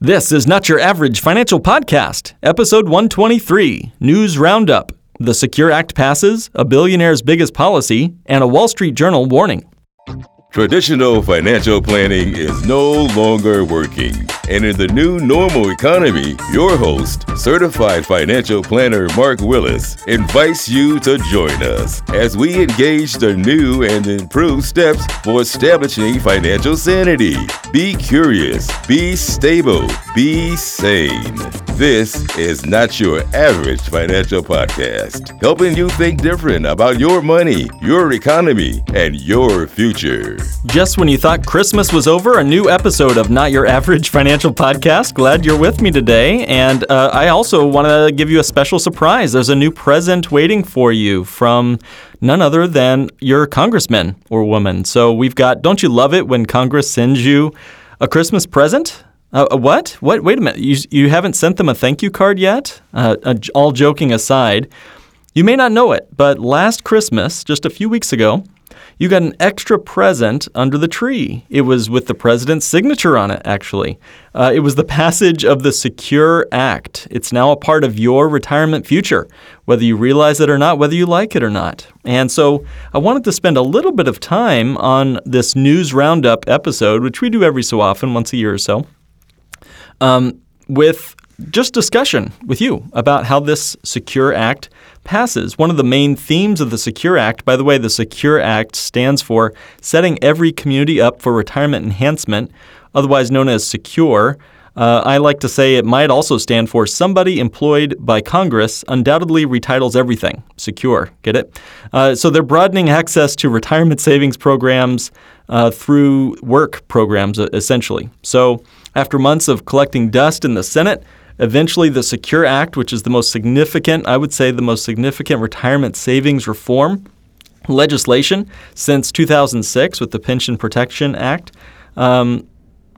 This is Not Your Average Financial Podcast, episode 123 News Roundup. The Secure Act passes, a billionaire's biggest policy, and a Wall Street Journal warning. Traditional financial planning is no longer working. And in the new normal economy, your host, certified financial planner Mark Willis, invites you to join us as we engage the new and improved steps for establishing financial sanity. Be curious, be stable, be sane. This is not your average financial podcast, helping you think different about your money, your economy, and your future. Just when you thought Christmas was over, a new episode of Not Your Average Financial Podcast. Glad you're with me today. And uh, I also want to give you a special surprise. There's a new present waiting for you from none other than your congressman or woman. So we've got, don't you love it when Congress sends you a Christmas present? Uh, what? What? Wait a minute. You, you haven't sent them a thank you card yet? Uh, all joking aside, you may not know it, but last Christmas, just a few weeks ago, you got an extra present under the tree. It was with the president's signature on it, actually. Uh, it was the passage of the Secure Act. It's now a part of your retirement future, whether you realize it or not, whether you like it or not. And so I wanted to spend a little bit of time on this news roundup episode, which we do every so often, once a year or so, um, with just discussion with you about how this Secure Act passes. One of the main themes of the Secure Act, by the way, the Secure Act stands for Setting Every Community Up for Retirement Enhancement, otherwise known as SECURE. Uh, I like to say it might also stand for somebody employed by Congress undoubtedly retitles everything. Secure. Get it? Uh, so they're broadening access to retirement savings programs uh, through work programs, essentially. So after months of collecting dust in the Senate, Eventually, the Secure Act, which is the most significant, I would say, the most significant retirement savings reform legislation since 2006 with the Pension Protection Act, um,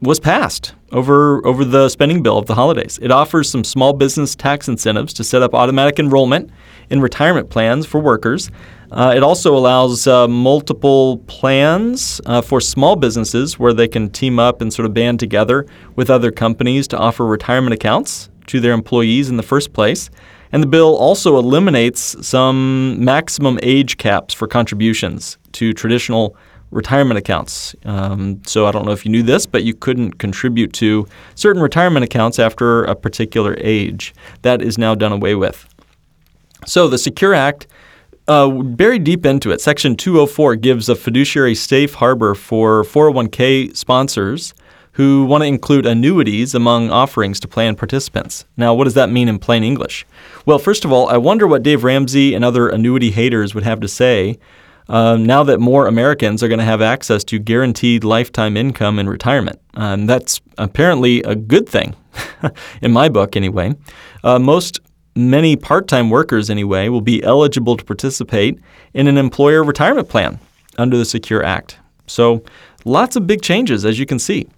was passed over over the spending bill of the holidays. It offers some small business tax incentives to set up automatic enrollment in retirement plans for workers. Uh, it also allows uh, multiple plans uh, for small businesses where they can team up and sort of band together with other companies to offer retirement accounts to their employees in the first place. And the bill also eliminates some maximum age caps for contributions to traditional retirement accounts. Um, so I don't know if you knew this, but you couldn't contribute to certain retirement accounts after a particular age. That is now done away with. So the Secure Act, uh, buried deep into it, Section 204 gives a fiduciary safe harbor for 401k sponsors who want to include annuities among offerings to plan participants. Now, what does that mean in plain English? Well, first of all, I wonder what Dave Ramsey and other annuity haters would have to say um, now that more Americans are going to have access to guaranteed lifetime income in retirement. Um, that's apparently a good thing, in my book, anyway. Uh, most many part time workers, anyway, will be eligible to participate in an employer retirement plan under the Secure Act. So, lots of big changes, as you can see.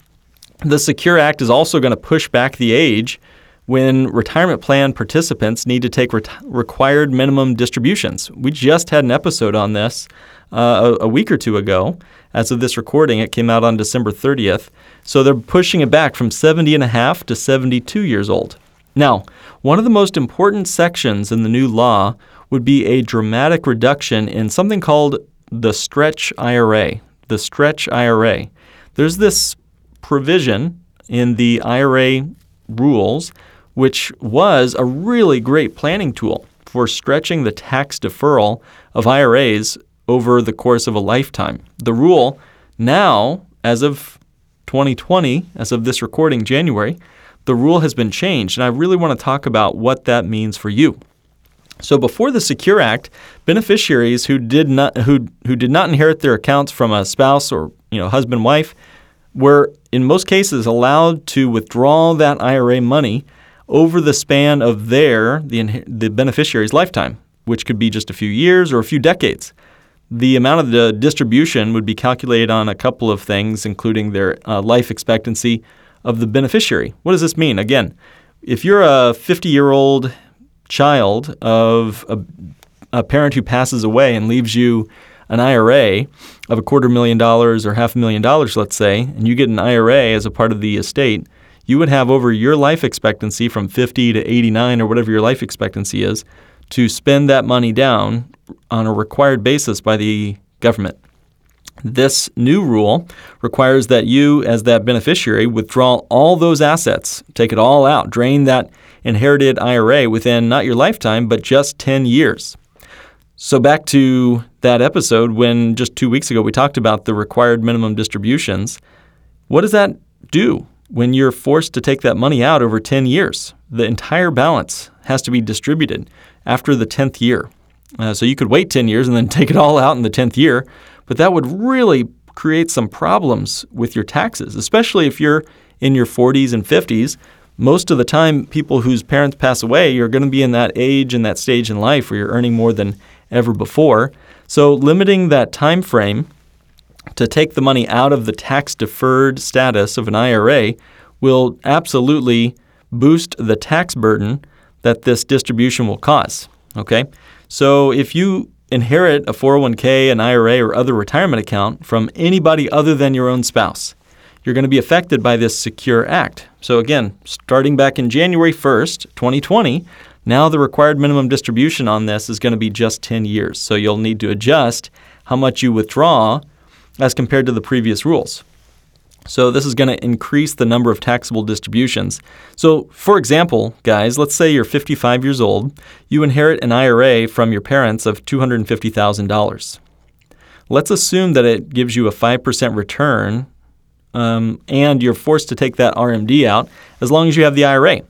The Secure Act is also going to push back the age when retirement plan participants need to take required minimum distributions. We just had an episode on this uh, a, a, week or two ago. As of this recording, it came out on December 30th. So they're pushing it back from 70 and a half to 72 years old. Now, one of the most important sections in the new law would be a dramatic reduction in something called the stretch IRA. The stretch IRA. There's this provision in the IRA rules, which was a really great planning tool for stretching the tax deferral of IRAs over the course of a lifetime. The rule now, as of 2020, as of this recording, January, the rule has been changed, and I really want to talk about what that means for you. So before the Secure Act, beneficiaries who did not who who did not inherit their accounts from a spouse or you know husband wife were in most cases allowed to withdraw that IRA money over the span of their the, the beneficiary's lifetime, which could be just a few years or a few decades. The amount of the distribution would be calculated on a couple of things, including their uh, life expectancy of the beneficiary. What does this mean? Again, if you're a 50 year old child of a, a parent who passes away and leaves you an IRA of a quarter million dollars or half a million dollars, let's say, and you get an IRA as a part of the estate, you would have over your life expectancy from 50 to 89 or whatever your life expectancy is to spend that money down on a required basis by the government. This new rule requires that you, as that beneficiary, withdraw all those assets, take it all out, drain that inherited IRA within not your lifetime, but just 10 years. So, back to that episode when just two weeks ago we talked about the required minimum distributions. What does that do when you're forced to take that money out over 10 years? The entire balance has to be distributed after the 10th year. Uh, so, you could wait 10 years and then take it all out in the 10th year, but that would really create some problems with your taxes, especially if you're in your 40s and 50s. Most of the time, people whose parents pass away, you're going to be in that age and that stage in life where you're earning more than ever before. So, limiting that time frame to take the money out of the tax deferred status of an IRA will absolutely boost the tax burden that this distribution will cause. Okay? So, if you inherit a 401k, an IRA, or other retirement account from anybody other than your own spouse. You're going to be affected by this Secure Act. So, again, starting back in January 1st, 2020, now the required minimum distribution on this is going to be just 10 years. So, you'll need to adjust how much you withdraw as compared to the previous rules. So this is going to increase the number of taxable distributions. So for example, guys, let's say you're 55 years old, you inherit an IRA from your parents of $250,000. Let's assume that it gives you a 5% return um, and you're forced to take that RMD out as long as you have the IRA.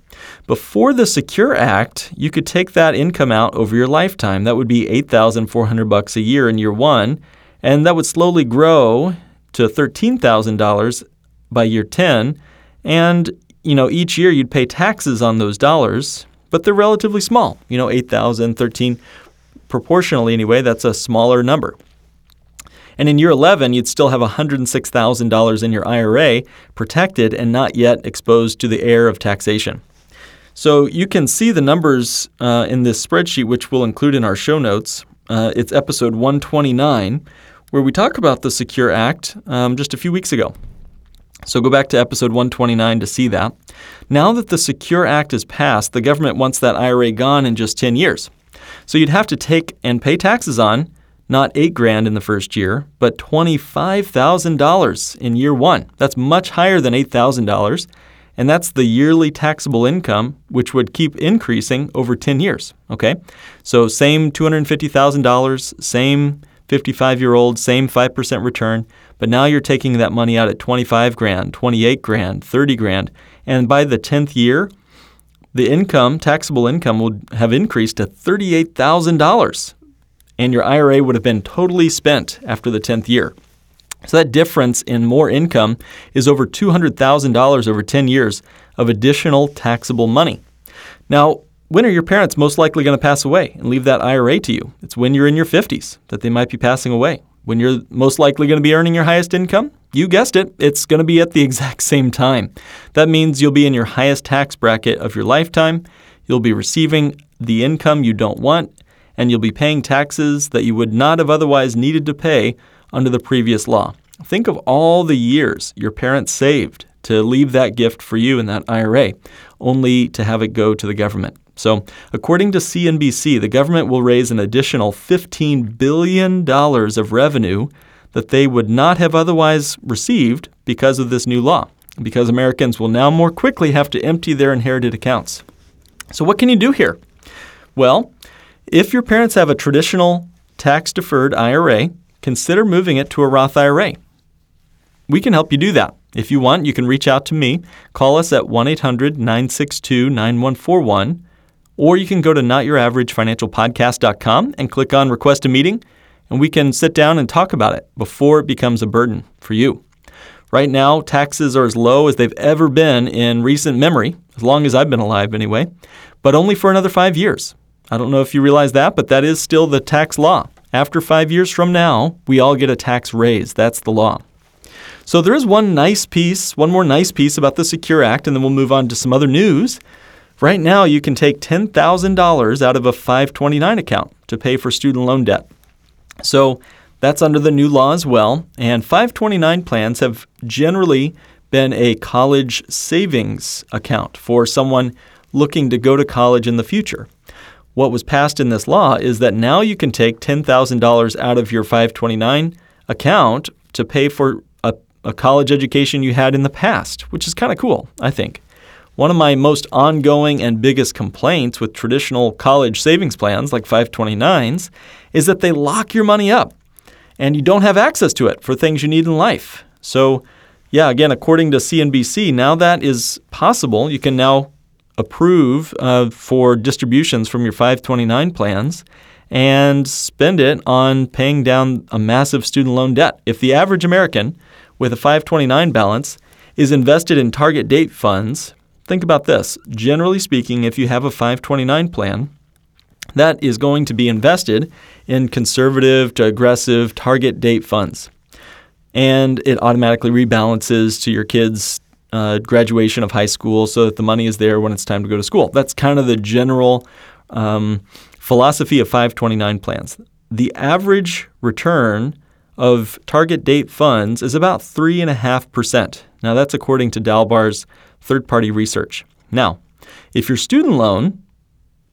Before the Secure Act, you could take that income out over your lifetime. That would be 8,400 bucks a year in year 1, and that would slowly grow to $13,000 by year 10 and you know each year you'd pay taxes on those dollars but they're relatively small you know 8,000 13 proportionally anyway that's a smaller number. And in year 11 you'd still have $106,000 in your IRA protected and not yet exposed to the air of taxation. So you can see the numbers uh, in this spreadsheet which we'll include in our show notes. Uh, it's episode 129 where we talk about the Secure Act um, just a few weeks ago. So go back to episode 129 to see that. Now that the Secure Act is passed, the government wants that IRA gone in just 10 years. So you'd have to take and pay taxes on not 8 grand in the first year, but $25,000 in year 1. That's much higher than $8,000, and that's the yearly taxable income which would keep increasing over 10 years, okay? So same $250,000, same 55 year old, same 5% return, but now you're taking that money out at 25 grand, 28 grand, 30 grand, and by the 10th year, the income, taxable income, would have increased to $38,000, and your IRA would have been totally spent after the 10th year. So that difference in more income is over $200,000 over 10 years of additional taxable money. Now, when are your parents most likely going to pass away and leave that IRA to you? It's when you're in your 50s that they might be passing away. When you're most likely going to be earning your highest income? You guessed it, it's going to be at the exact same time. That means you'll be in your highest tax bracket of your lifetime, you'll be receiving the income you don't want, and you'll be paying taxes that you would not have otherwise needed to pay under the previous law. Think of all the years your parents saved to leave that gift for you in that IRA, only to have it go to the government. So, according to CNBC, the government will raise an additional $15 billion of revenue that they would not have otherwise received because of this new law, because Americans will now more quickly have to empty their inherited accounts. So, what can you do here? Well, if your parents have a traditional tax deferred IRA, consider moving it to a Roth IRA. We can help you do that. If you want, you can reach out to me. Call us at 1 800 962 9141 or you can go to notyouraveragefinancialpodcast.com and click on request a meeting, and we can sit down and talk about it before it becomes a burden for you. Right now, taxes are as low as they've ever been in recent memory, as long as I've been alive anyway, but only for another five years. I don't know if you realize that, but that is still the tax law. After five years from now, we all get a tax raise. That's the law. So there is one nice piece, one more nice piece about the Secure Act, and then we'll move on to some other news. Right now, you can take $10,000 out of a 529 account to pay for student loan debt. So that's under the new law as well. And 529 plans have generally been a college savings account for someone looking to go to college in the future. What was passed in this law is that now you can take $10,000 out of your 529 account to pay for a, a college education you had in the past, which is kind of cool, I think. One of my most ongoing and biggest complaints with traditional college savings plans like 529s is that they lock your money up and you don't have access to it for things you need in life. So, yeah, again, according to CNBC, now that is possible. You can now approve uh, for distributions from your 529 plans and spend it on paying down a massive student loan debt. If the average American with a 529 balance is invested in target date funds, think about this. Generally speaking, if you have a 529 plan, that is going to be invested in conservative to aggressive target date funds. And it automatically rebalances to your kids' uh, graduation of high school so that the money is there when it's time to go to school. That's kind of the general um, philosophy of 529 plans. The average return of target date funds is about 3.5%. Now, that's according to Dalbar's third party research. Now, if your student loan,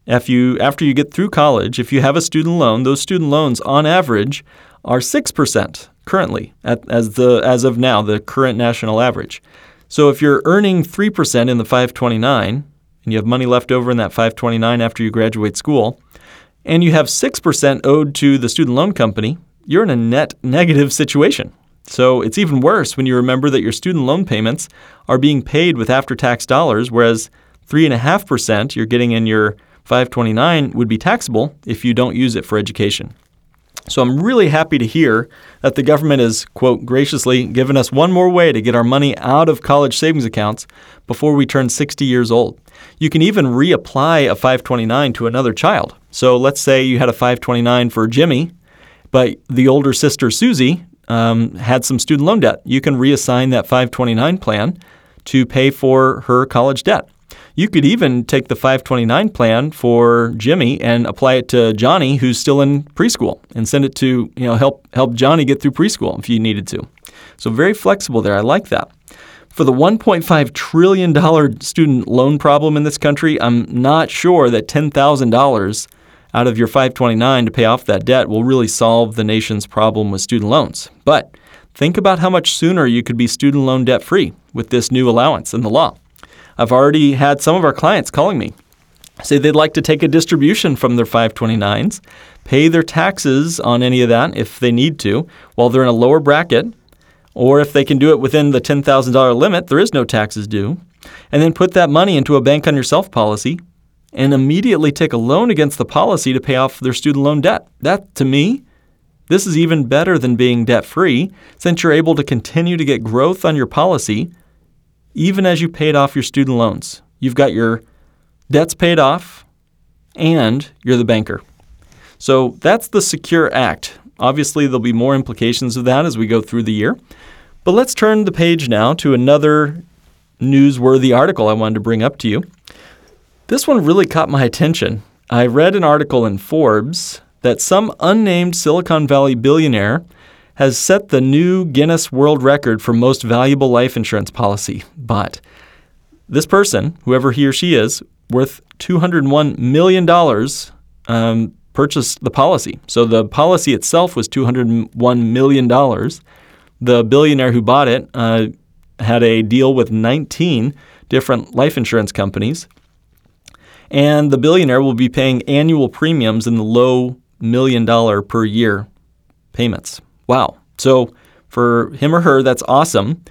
if you, after you get through college, if you have a student loan, those student loans on average are 6% currently, at, as, the, as of now, the current national average. So if you're earning 3% in the 529 and you have money left over in that 529 after you graduate school, and you have 6% owed to the student loan company, you're in a net negative situation. So it's even worse when you remember that your student loan payments are being paid with after tax dollars, whereas 3.5% you're getting in your 529 would be taxable if you don't use it for education. So I'm really happy to hear that the government has, quote, graciously given us one more way to get our money out of college savings accounts before we turn 60 years old. You can even reapply a 529 to another child. So let's say you had a 529 for Jimmy, but the older sister, Susie, um, had some student loan debt. You can reassign that 529 plan to pay for her college debt. You could even take the 529 plan for Jimmy and apply it to Johnny, who's still in preschool, and send it to you know help help Johnny get through preschool if you needed to. So very flexible there. I like that. For the 1.5 trillion dollar student loan problem in this country, I'm not sure that $10,000 out of your 529 to pay off that debt will really solve the nation's problem with student loans. But think about how much sooner you could be student loan debt free with this new allowance in the law. I've already had some of our clients calling me say they'd like to take a distribution from their 529s, pay their taxes on any of that if they need to while they're in a lower bracket, or if they can do it within the $10,000 limit, there is no taxes due, and then put that money into a bank on yourself policy and immediately take a loan against the policy to pay off their student loan debt. That, to me, this is even better than being debt free since you're able to continue to get growth on your policy even as you paid off your student loans. You've got your debts paid off and you're the banker. So that's the Secure Act. Obviously, there'll be more implications of that as we go through the year. But let's turn the page now to another newsworthy article I wanted to bring up to you. This one really caught my attention. I read an article in Forbes that some unnamed Silicon Valley billionaire has set the new Guinness World Record for most valuable life insurance policy. But this person, whoever he or she is, worth $201 million, um, purchased the policy. So the policy itself was $201 million. The billionaire who bought it uh, had a deal with 19 different life insurance companies. And the billionaire will be paying annual premiums in the low million dollar per year payments. Wow. So for him or her, that's awesome.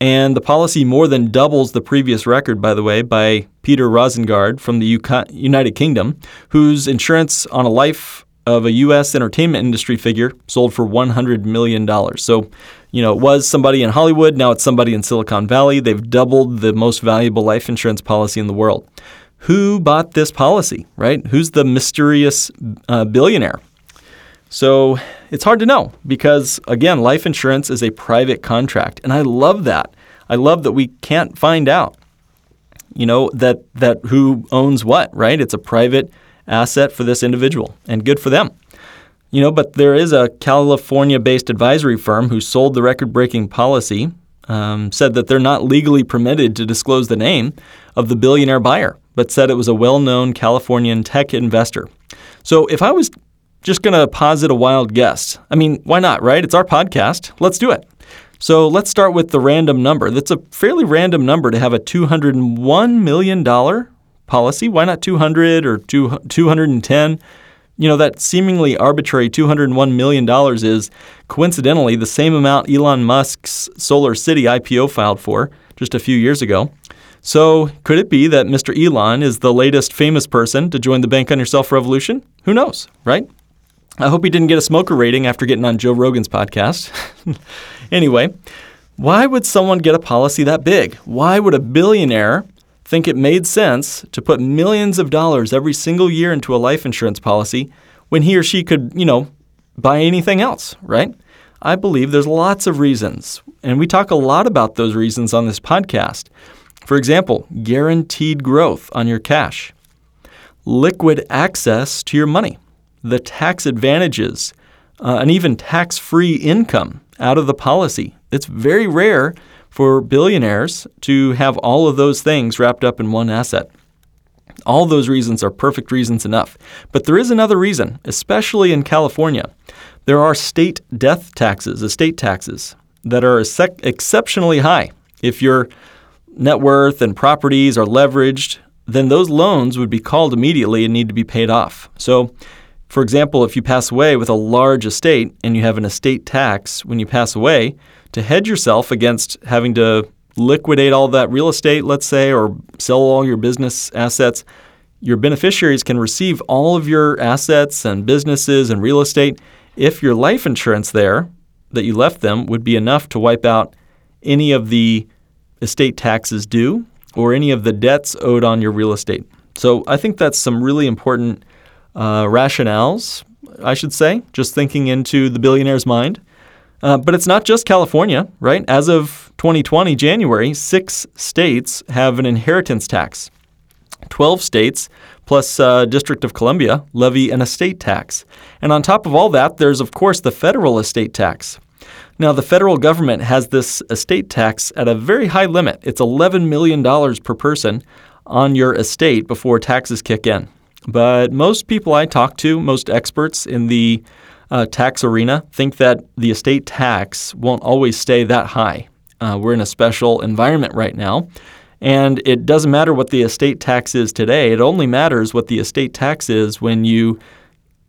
And the policy more than doubles the previous record, by the way, by Peter Rosengard from the United Kingdom, whose insurance on a life of a U.S. entertainment industry figure sold for $100 million. So, you know, it was somebody in Hollywood, now it's somebody in Silicon Valley. They've doubled the most valuable life insurance policy in the world. Who bought this policy, right? Who's the mysterious uh, billionaire? So it's hard to know because, again, life insurance is a private contract. And I love that. I love that we can't find out, you know, that, that who owns what, right? It's a private asset for this individual and good for them. You know, but there is a California based advisory firm who sold the record breaking policy um, said that they're not legally permitted to disclose the name of the billionaire buyer, but said it was a well known Californian tech investor. So if I was just going to posit a wild guess, I mean, why not, right? It's our podcast. Let's do it. So let's start with the random number. That's a fairly random number to have a $201 million policy. Why not 200 or 210? You know, that seemingly arbitrary $201 million is coincidentally the same amount Elon Musk's Solar City IPO filed for just a few years ago. So, could it be that Mr. Elon is the latest famous person to join the Bank on Yourself revolution? Who knows, right? I hope he didn't get a smoker rating after getting on Joe Rogan's podcast. anyway, why would someone get a policy that big? Why would a billionaire think it made sense to put millions of dollars every single year into a life insurance policy when he or she could, you know, buy anything else, right? I believe there's lots of reasons, and we talk a lot about those reasons on this podcast. For example, guaranteed growth on your cash, liquid access to your money, the tax advantages, uh, and even tax free income out of the policy. It's very rare for billionaires to have all of those things wrapped up in one asset. All those reasons are perfect reasons enough. But there is another reason, especially in California. There are state death taxes, estate taxes, that are exceptionally high. If your net worth and properties are leveraged, then those loans would be called immediately and need to be paid off. So, for example, if you pass away with a large estate and you have an estate tax when you pass away, to hedge yourself against having to liquidate all that real estate, let's say, or sell all your business assets, your beneficiaries can receive all of your assets and businesses and real estate if your life insurance there that you left them would be enough to wipe out any of the estate taxes due or any of the debts owed on your real estate. So I think that's some really important uh, rationales, I should say, just thinking into the billionaire's mind. Uh, but it's not just California, right? As of 2020, January, six states have an inheritance tax. 12 states plus uh, District of Columbia levy an estate tax. And on top of all that, there's, of course, the federal estate tax. Now, the federal government has this estate tax at a very high limit. It's $11 million per person on your estate before taxes kick in. But most people I talk to, most experts in the uh, tax arena think that the estate tax won't always stay that high. Uh, we're in a special environment right now. And it doesn't matter what the estate tax is today. It only matters what the estate tax is when you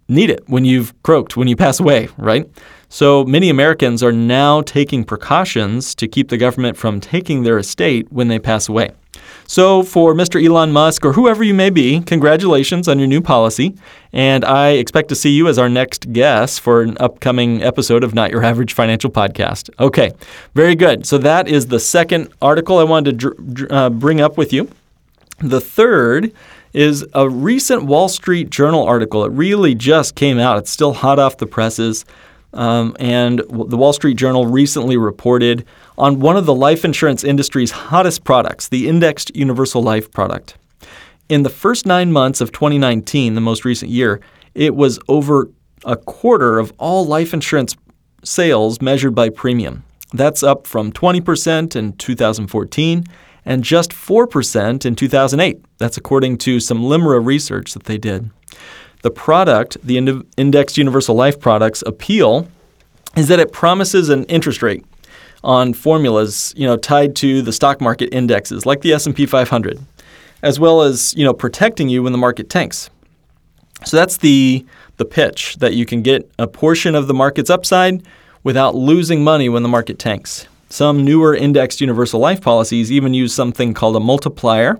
need it, when you've croaked, when you pass away, right? So many Americans are now taking precautions to keep the government from taking their estate when they pass away. So, for Mr. Elon Musk or whoever you may be, congratulations on your new policy. And I expect to see you as our next guest for an upcoming episode of Not Your Average Financial Podcast. Okay, very good. So, that is the second article I wanted to dr- uh, bring up with you. The third is a recent Wall Street Journal article. It really just came out, it's still hot off the presses. Um, and the Wall Street Journal recently reported on one of the life insurance industry's hottest products, the Indexed Universal Life product. In the first nine months of 2019, the most recent year, it was over a quarter of all life insurance sales measured by premium. That's up from 20% in 2014 and just 4% in 2008. That's according to some LIMRA research that they did. The product, the Indexed Universal Life product's appeal is that it promises an interest rate on formulas, you know, tied to the stock market indexes like the S&P 500, as well as, you know, protecting you when the market tanks. So that's the the pitch that you can get a portion of the market's upside without losing money when the market tanks. Some newer indexed universal life policies even use something called a multiplier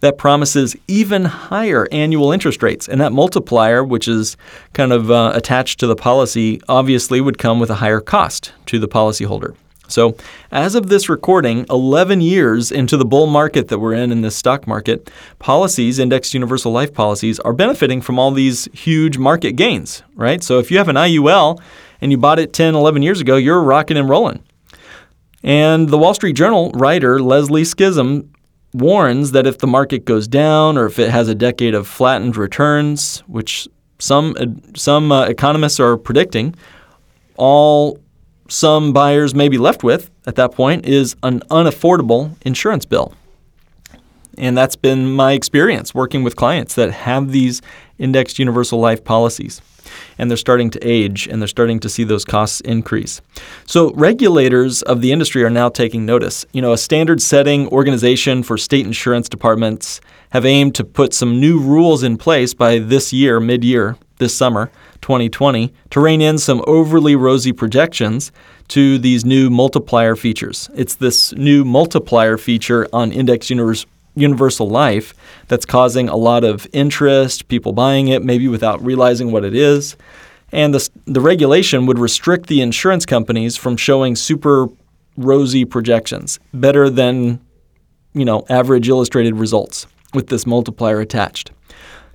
that promises even higher annual interest rates. And that multiplier, which is kind of uh, attached to the policy, obviously would come with a higher cost to the policyholder. So, as of this recording, 11 years into the bull market that we're in in this stock market, policies, indexed universal life policies, are benefiting from all these huge market gains, right? So, if you have an IUL and you bought it 10, 11 years ago, you're rocking and rolling. And the Wall Street Journal writer Leslie Scism warns that if the market goes down or if it has a decade of flattened returns, which some some uh, economists are predicting, all some buyers may be left with at that point is an unaffordable insurance bill. And that's been my experience working with clients that have these indexed universal life policies. And they're starting to age and they're starting to see those costs increase. So, regulators of the industry are now taking notice. You know, a standard setting organization for state insurance departments have aimed to put some new rules in place by this year, mid year, this summer, 2020, to rein in some overly rosy projections to these new multiplier features. It's this new multiplier feature on index universal universal life that's causing a lot of interest, people buying it maybe without realizing what it is. And the, the regulation would restrict the insurance companies from showing super rosy projections, better than you know average illustrated results with this multiplier attached.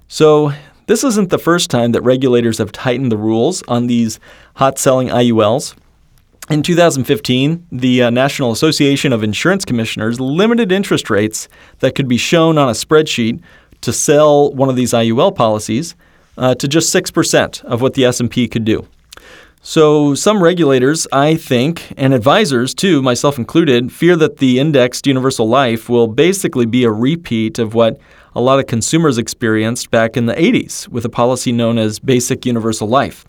So this isn't the first time that regulators have tightened the rules on these hot selling IULs. In 2015, the uh, National Association of Insurance Commissioners limited interest rates that could be shown on a spreadsheet to sell one of these IUL policies uh, to just 6% of what the S&P could do. So some regulators, I think, and advisors too, myself included, fear that the indexed universal life will basically be a repeat of what a lot of consumers experienced back in the 80s with a policy known as basic universal life.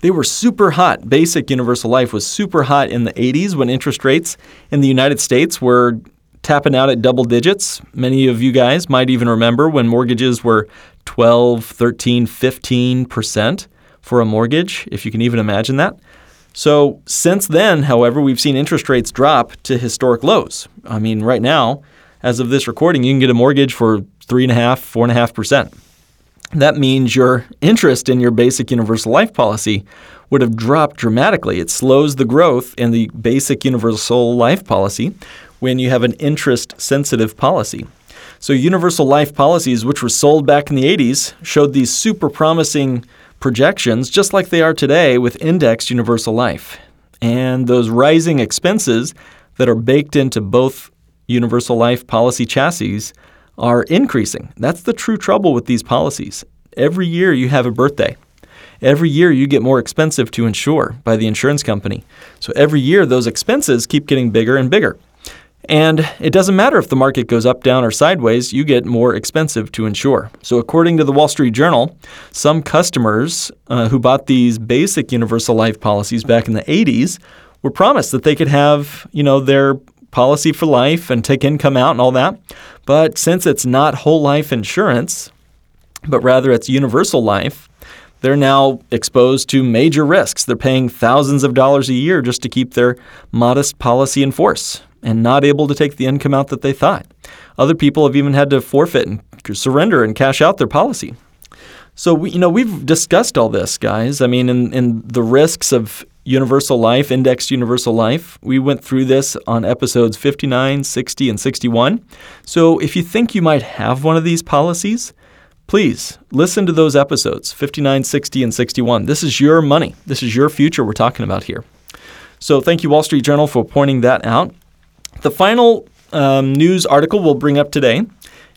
They were super hot. Basic universal life was super hot in the 80s when interest rates in the United States were tapping out at double digits. Many of you guys might even remember when mortgages were 12, 13, 15% for a mortgage, if you can even imagine that. So, since then, however, we've seen interest rates drop to historic lows. I mean, right now, as of this recording, you can get a mortgage for three and a half, four and a half percent that means your interest in your basic universal life policy would have dropped dramatically. It slows the growth in the basic universal life policy when you have an interest sensitive policy. So, universal life policies, which were sold back in the 80s, showed these super promising projections, just like they are today with indexed universal life. And those rising expenses that are baked into both universal life policy chassis are increasing. That's the true trouble with these policies. Every year you have a birthday. Every year you get more expensive to insure by the insurance company. So every year those expenses keep getting bigger and bigger. And it doesn't matter if the market goes up, down, or sideways, you get more expensive to insure. So, according to the Wall Street Journal, some customers uh, who bought these basic universal life policies back in the 80s were promised that they could have, you know, their policy for life and take income out and all that. But since it's not whole life insurance, but rather it's universal life, they're now exposed to major risks. They're paying thousands of dollars a year just to keep their modest policy in force and not able to take the income out that they thought. Other people have even had to forfeit and surrender and cash out their policy. So we, you know we've discussed all this, guys. I mean, in, in the risks of universal life, indexed universal life. We went through this on episodes 59, 60, and 61. So if you think you might have one of these policies, please listen to those episodes 59, 60, and 61. This is your money. This is your future we're talking about here. So thank you, Wall Street Journal, for pointing that out. The final um, news article we'll bring up today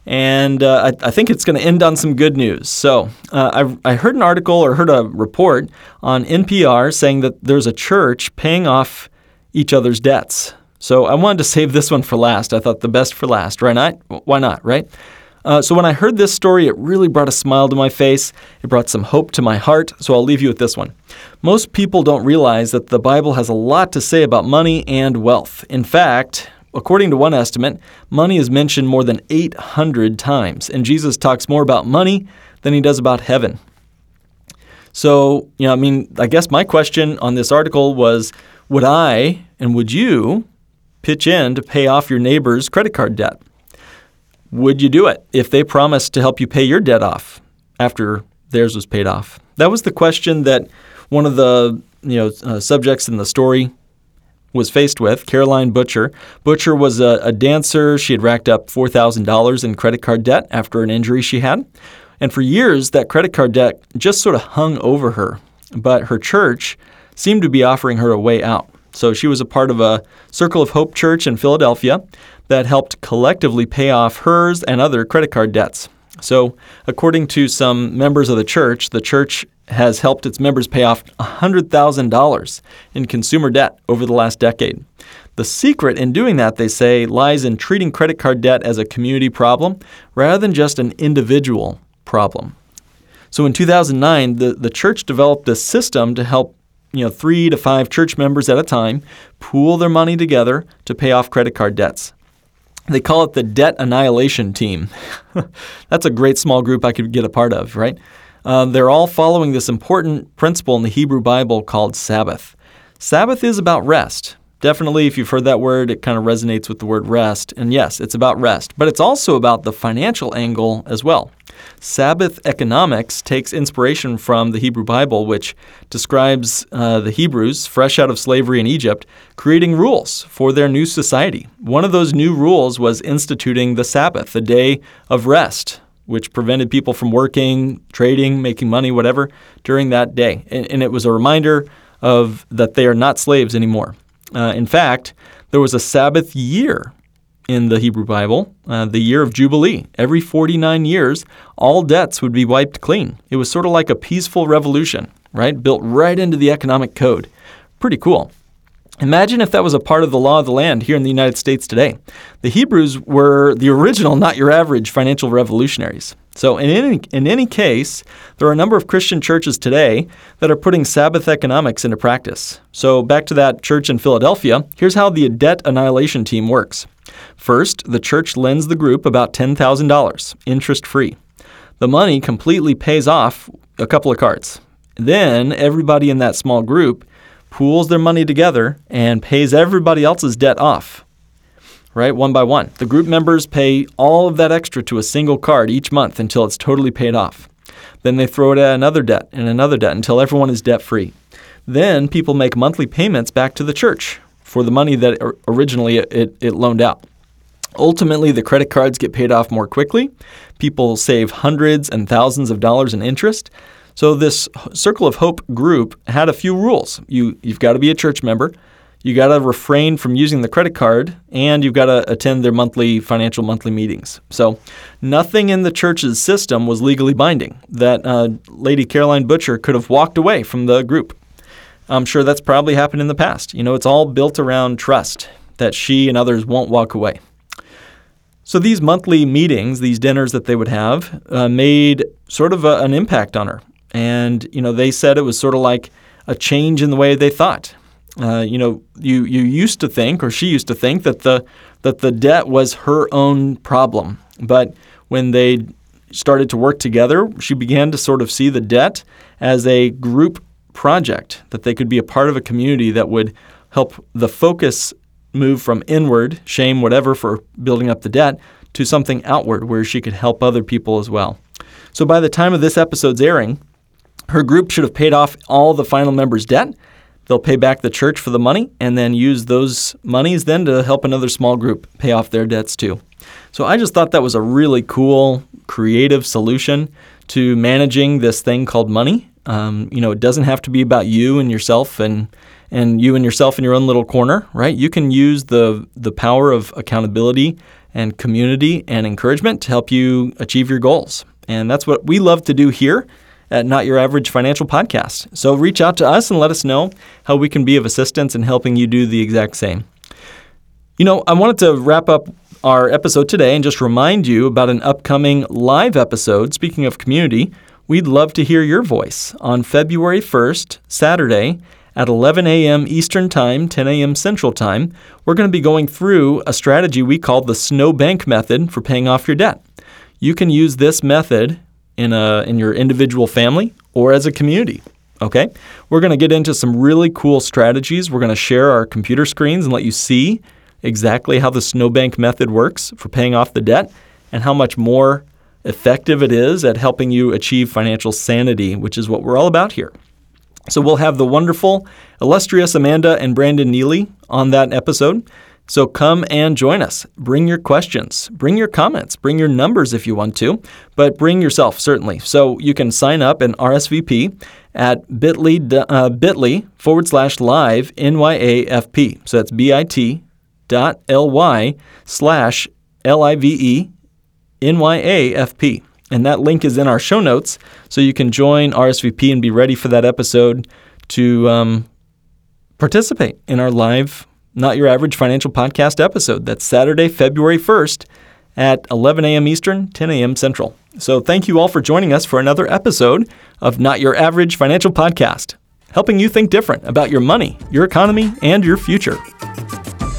and uh, I, I, think it's going to end on some good news. So, uh, I, I heard an article or heard a report on NPR saying that there's a church paying off each other's debts. So, I wanted to save this one for last. I thought the best for last. Why not? Why not, right? Uh, so, when I heard this story, it really brought a smile to my face. It brought some hope to my heart. So, I'll leave you with this one. Most people don't realize that the Bible has a lot to say about money and wealth. In fact, According to one estimate, money is mentioned more than 800 times, and Jesus talks more about money than he does about heaven. So, you know, I mean, I guess my question on this article was would I and would you pitch in to pay off your neighbor's credit card debt? Would you do it if they promised to help you pay your debt off after theirs was paid off? That was the question that one of the you know uh, subjects in the story was faced with, Caroline Butcher. Butcher was a, a dancer. She had racked up $4,000 in credit card debt after an injury she had. And for years, that credit card debt just sort of hung over her. But her church seemed to be offering her a way out. So she was a part of a Circle of Hope church in Philadelphia that helped collectively pay off hers and other credit card debts. So, according to some members of the church, the church has helped its members pay off $100,000 in consumer debt over the last decade. The secret in doing that, they say, lies in treating credit card debt as a community problem rather than just an individual problem. So in 2009, the, the church developed a system to help you know, three to five church members at a time pool their money together to pay off credit card debts. They call it the Debt Annihilation Team. That's a great small group I could get a part of, right? Uh, they're all following this important principle in the Hebrew Bible called Sabbath. Sabbath is about rest. Definitely, if you've heard that word, it kind of resonates with the word rest. And yes, it's about rest, but it's also about the financial angle as well. Sabbath economics takes inspiration from the Hebrew Bible, which describes uh, the Hebrews, fresh out of slavery in Egypt, creating rules for their new society. One of those new rules was instituting the Sabbath, a day of rest, which prevented people from working, trading, making money, whatever, during that day. And, and it was a reminder of that they are not slaves anymore. Uh, in fact, there was a Sabbath year in the Hebrew Bible, uh, the year of Jubilee. Every 49 years, all debts would be wiped clean. It was sort of like a peaceful revolution, right? Built right into the economic code. Pretty cool. Imagine if that was a part of the law of the land here in the United States today. The Hebrews were the original, not your average, financial revolutionaries. So, in any, in any case, there are a number of Christian churches today that are putting Sabbath economics into practice. So, back to that church in Philadelphia, here's how the debt annihilation team works. First, the church lends the group about $10,000, interest free. The money completely pays off a couple of cards. Then, everybody in that small group pools their money together and pays everybody else's debt off, right? One by one. The group members pay all of that extra to a single card each month until it's totally paid off. Then they throw it at another debt and another debt until everyone is debt free. Then people make monthly payments back to the church for the money that originally it, it loaned out. Ultimately, the credit cards get paid off more quickly. People save hundreds and thousands of dollars in interest. So this Circle of Hope group had a few rules. You you've got to be a church member, you got to refrain from using the credit card, and you've got to attend their monthly financial monthly meetings. So nothing in the church's system was legally binding. That uh, Lady Caroline Butcher could have walked away from the group. I'm sure that's probably happened in the past. You know, it's all built around trust that she and others won't walk away. So these monthly meetings, these dinners that they would have, uh, made sort of a, an impact on her. And you know, they said it was sort of like a change in the way they thought. Uh, you know, you you used to think, or she used to think, that the that the debt was her own problem. But when they started to work together, she began to sort of see the debt as a group project that they could be a part of a community that would help the focus move from inward, shame, whatever, for building up the debt, to something outward where she could help other people as well. So by the time of this episode's airing, her group should have paid off all the final members' debt. They'll pay back the church for the money and then use those monies then to help another small group pay off their debts too. So I just thought that was a really cool, creative solution to managing this thing called money. Um, you know, it doesn't have to be about you and yourself and and you and yourself in your own little corner, right? You can use the the power of accountability and community and encouragement to help you achieve your goals. And that's what we love to do here at Not Your Average Financial Podcast. So reach out to us and let us know how we can be of assistance in helping you do the exact same. You know, I wanted to wrap up our episode today and just remind you about an upcoming live episode. Speaking of community, we'd love to hear your voice on February 1st, Saturday, at 11 a.m. Eastern Time, 10 a.m. Central Time. We're going to be going through a strategy we call the Snowbank Method for paying off your debt. You can use this method in a in your individual family or as a community. Okay? We're going to get into some really cool strategies. We're going to share our computer screens and let you see exactly how the snowbank method works for paying off the debt and how much more effective it is at helping you achieve financial sanity, which is what we're all about here. So we'll have the wonderful, illustrious Amanda and Brandon Neely on that episode. So come and join us. Bring your questions, bring your comments, bring your numbers if you want to, but bring yourself certainly. So you can sign up and RSVP at bit.ly, uh, bit.ly forward slash live NYAFP. So that's bit dot ly slash L-I-V-E NYAFP. And that link is in our show notes, so you can join RSVP and be ready for that episode to um, participate in our live Not Your Average Financial Podcast episode. That's Saturday, February 1st at 11 a.m. Eastern, 10 a.m. Central. So thank you all for joining us for another episode of Not Your Average Financial Podcast, helping you think different about your money, your economy, and your future.